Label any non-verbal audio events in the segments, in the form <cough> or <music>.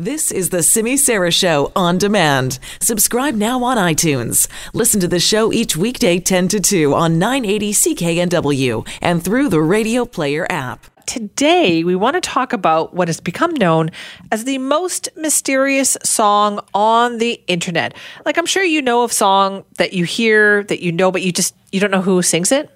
This is the Simi Sara Show on demand. Subscribe now on iTunes. Listen to the show each weekday 10 to 2 on 980 CKNW and through the Radio Player app. Today, we want to talk about what has become known as the most mysterious song on the internet. Like I'm sure you know of song that you hear that you know but you just you don't know who sings it.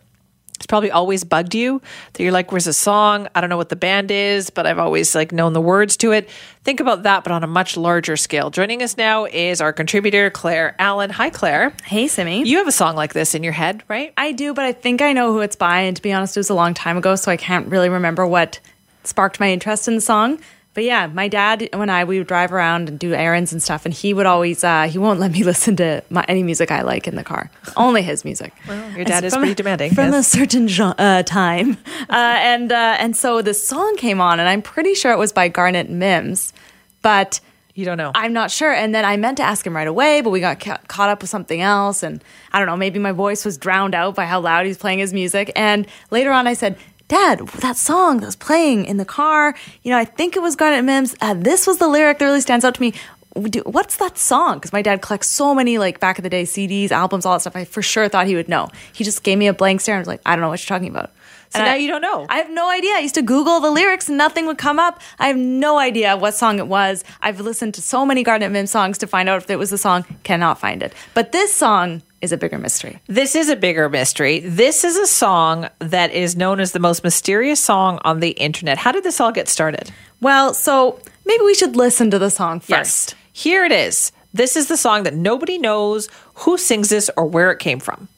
It's probably always bugged you that you're like, where's a song? I don't know what the band is, but I've always like known the words to it. Think about that, but on a much larger scale. Joining us now is our contributor, Claire Allen. Hi, Claire. Hey, Simi. You have a song like this in your head, right? I do, but I think I know who it's by. And to be honest, it was a long time ago, so I can't really remember what sparked my interest in the song. But yeah, my dad and I we would drive around and do errands and stuff, and he would always uh, he won't let me <laughs> listen to my, any music I like in the car, only his music. Well, your dad is pretty demanding from yes. a certain genre, uh, time, uh, and uh, and so this song came on, and I'm pretty sure it was by Garnet Mimms, but you don't know. I'm not sure. And then I meant to ask him right away, but we got ca- caught up with something else, and I don't know, maybe my voice was drowned out by how loud he's playing his music. And later on, I said, Dad, that song that was playing in the car, you know, I think it was Garnet Mimms. Uh, this was the lyric that really stands out to me. What's that song? Because my dad collects so many, like back in the day, CDs, albums, all that stuff. I for sure thought he would know. He just gave me a blank stare and was like, I don't know what you're talking about. So And now I- you don't know. I have no idea. I used to Google the lyrics and nothing would come up. I have no idea what song it was. I've listened to so many Garnet Mimms songs to find out if it was the song. Cannot find it. But this song is a bigger mystery. This is a bigger mystery. This is a song that is known as the most mysterious song on the internet. How did this all get started? Well, so maybe we should listen to the song first. Yes. Here it is. This is the song that nobody knows who sings this or where it came from.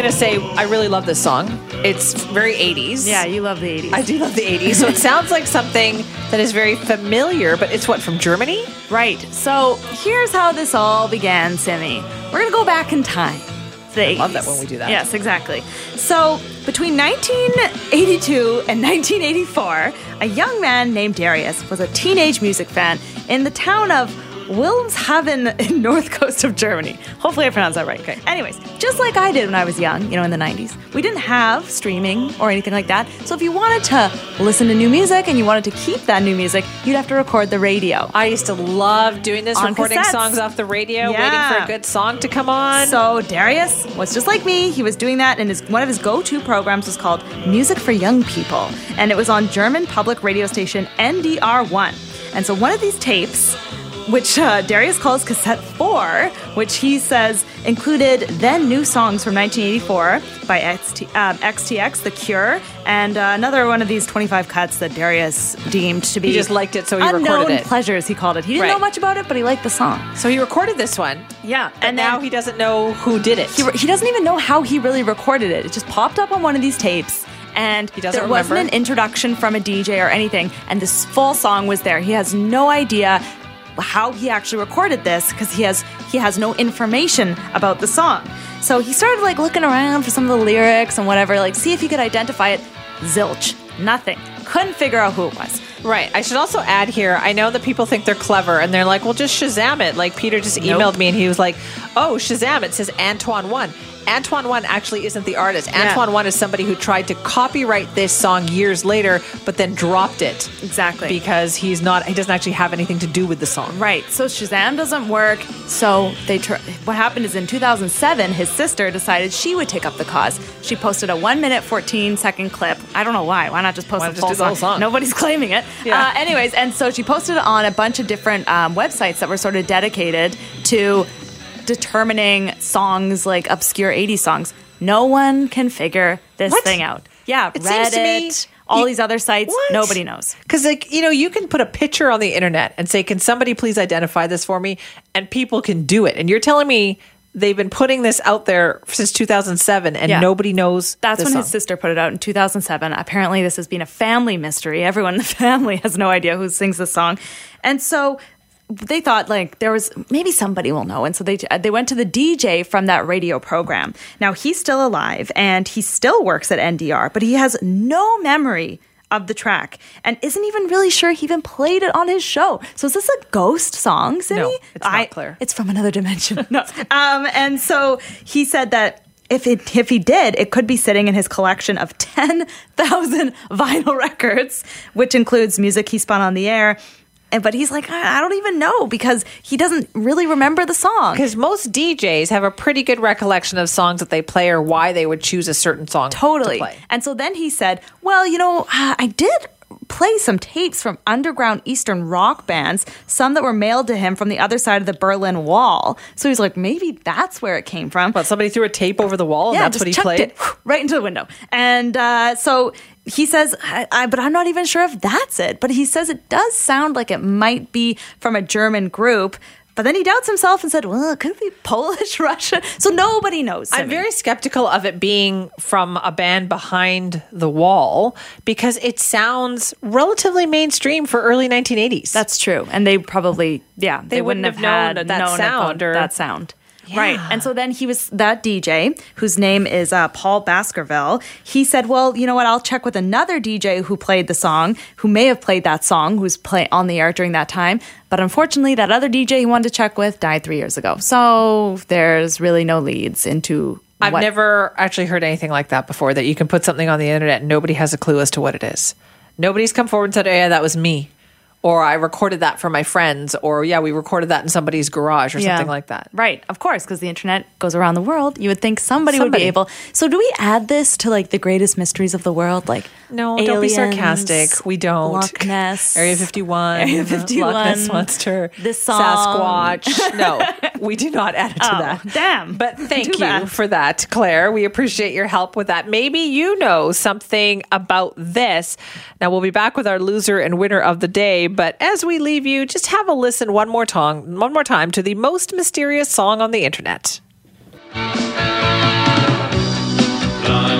One, I'm going to say I really love this song. It's very 80s. Yeah, you love the 80s. I do love the 80s. So it <laughs> sounds like something that is very familiar, but it's what, from Germany? Right. So here's how this all began, Simi. We're to go back in time. The I love that when we do that. Yes, exactly. So between 1982 and 1984, a young man named Darius was a teenage music fan in the town of Wilhelmshaven <laughs> in north coast of Germany. Hopefully I pronounced that right. Okay. Anyways, just like I did when I was young, you know, in the 90s, we didn't have streaming or anything like that. So if you wanted to listen to new music and you wanted to keep that new music, you'd have to record the radio. I used to love doing this, On recording cassettes. songs off the radio, Yeah. waiting for a good song to come on. So Darius was just like me. He was doing that, and his one of his go-to programs was called Music for Young People, and it was on German public radio station NDR1. And so one of these tapes, which uh, Darius calls cassette four, which he says included then new songs from 1984 by XT, um, XTC, The Cure, and uh, another one of these 25 cuts that Darius deemed to be He just liked it, so he recorded it. pleasures. He called it. He didn't know much about it, but he liked the song. so he recorded this one. Yeah, And now he doesn't know who did it. he, he doesn't even know how he really recorded it. It just popped up on one of these tapes. And He doesn't there wasn't remember? an introduction from a DJ or anything. And this full song was there. He has no idea how he actually recorded this because he has he has no information about the song. So he started like looking around for some of the lyrics and whatever, like see if he could identify it. Zilch, nothing. Couldn't figure out who it was. Right. I should also add here I know that people think they're clever and they're like, well, just Shazam it. Like Peter just emailed Nope. me and he was like, oh, Shazam it says Antoine One. Antoine One actually isn't the artist. Antoine One is somebody who tried to copyright this song years later, but then dropped it. Exactly. Because he's not, he doesn't actually have anything to do with the song. Right. So Shazam doesn't work. So they tr- what happened is in 2007, his sister decided she would take up the cause. She posted a one minute 14 second clip. I don't know why. Why not just post the just full whole song? Nobody's claiming it. Yeah. Uh, anyways, and so she posted it on a bunch of different um, websites that were sort of dedicated to determining songs like obscure 80s songs. No one can figure this What? thing out. Yeah, It Reddit, seems to me all you- these other sites, What? nobody knows. Because, like, you know, you can put a picture on the internet and say, can somebody please identify this for me? And people can do it. And you're telling me they've been putting this out there since 2007 and Yeah. nobody knows That's when song. his sister put it out in 2007. Apparently, this has been a family mystery. Everyone in the <laughs> family has no idea who sings this song. And so they thought like there was maybe somebody will know and so they they went to the DJ from that radio program. Now he's still alive and he still works at NDR, but he has no memory of the track and isn't even really sure he even played it on his show. So is this a ghost song, Simi? No, it's not clear. It's from another dimension. <laughs> no. <laughs> Um, and so he said that if it if he did, it could be sitting in his collection of ten thousand <laughs> vinyl records, which includes music he spun on the air. And but he's like, I, I don't even know because he doesn't really remember the song. Because most DJs have a pretty good recollection of songs that they play or why they would choose a certain song Totally. to play. And so then he said, Well, you know, uh, I did play some tapes from underground Eastern rock bands, some that were mailed to him from the other side of the Berlin Wall. So he's like, maybe that's where it came from. But somebody threw a tape over the wall and that's just what he played. it <laughs> right into the window. And uh, so he says, I, I, but I'm not even sure if that's it. But he says it does sound like it might be from a German group. But then he doubts himself and said, well, it could be <laughs> Polish, Russian. So nobody knows. I'm very skeptical of it being from a band behind the wall because it sounds relatively mainstream for early 1980s. That's true. And they probably, yeah, they, wouldn't wouldn't have have, known had that known sound or- that sound. Right. And so then he was that DJ whose name is uh, Paul Baskerville. He said, Well, you know what? I'll check with another DJ who played the song, who may have played that song, who's play on the air during that time. But unfortunately, that other DJ he wanted to check with died three years ago. So there's really no leads into. I've what- never actually heard anything like that before that you can put something on the internet and nobody has a clue as to what it is. Nobody's come forward and said, oh, yeah, that was me. Or I recorded that for my friends. Or, yeah, we recorded that in somebody's garage or Yeah. something like that. Right, of course, because the internet goes around the world. You would think somebody, would be able. So, do we add this to like the greatest mysteries of the world? Like, No, don't be aliens, sarcastic. We don't. Loch Ness, <laughs> Area 51. Area Loch 51, Ness Monster. this song. Sasquatch. No, <laughs> we do not add it to Oh, that. damn. But thank Too you bad. for that, Claire. We appreciate your help with that. Maybe you know something about this. Now, we'll be back with our loser and winner of the day. But as we leave you, just have a listen one more time, one more time to the most mysterious song on the internet. Know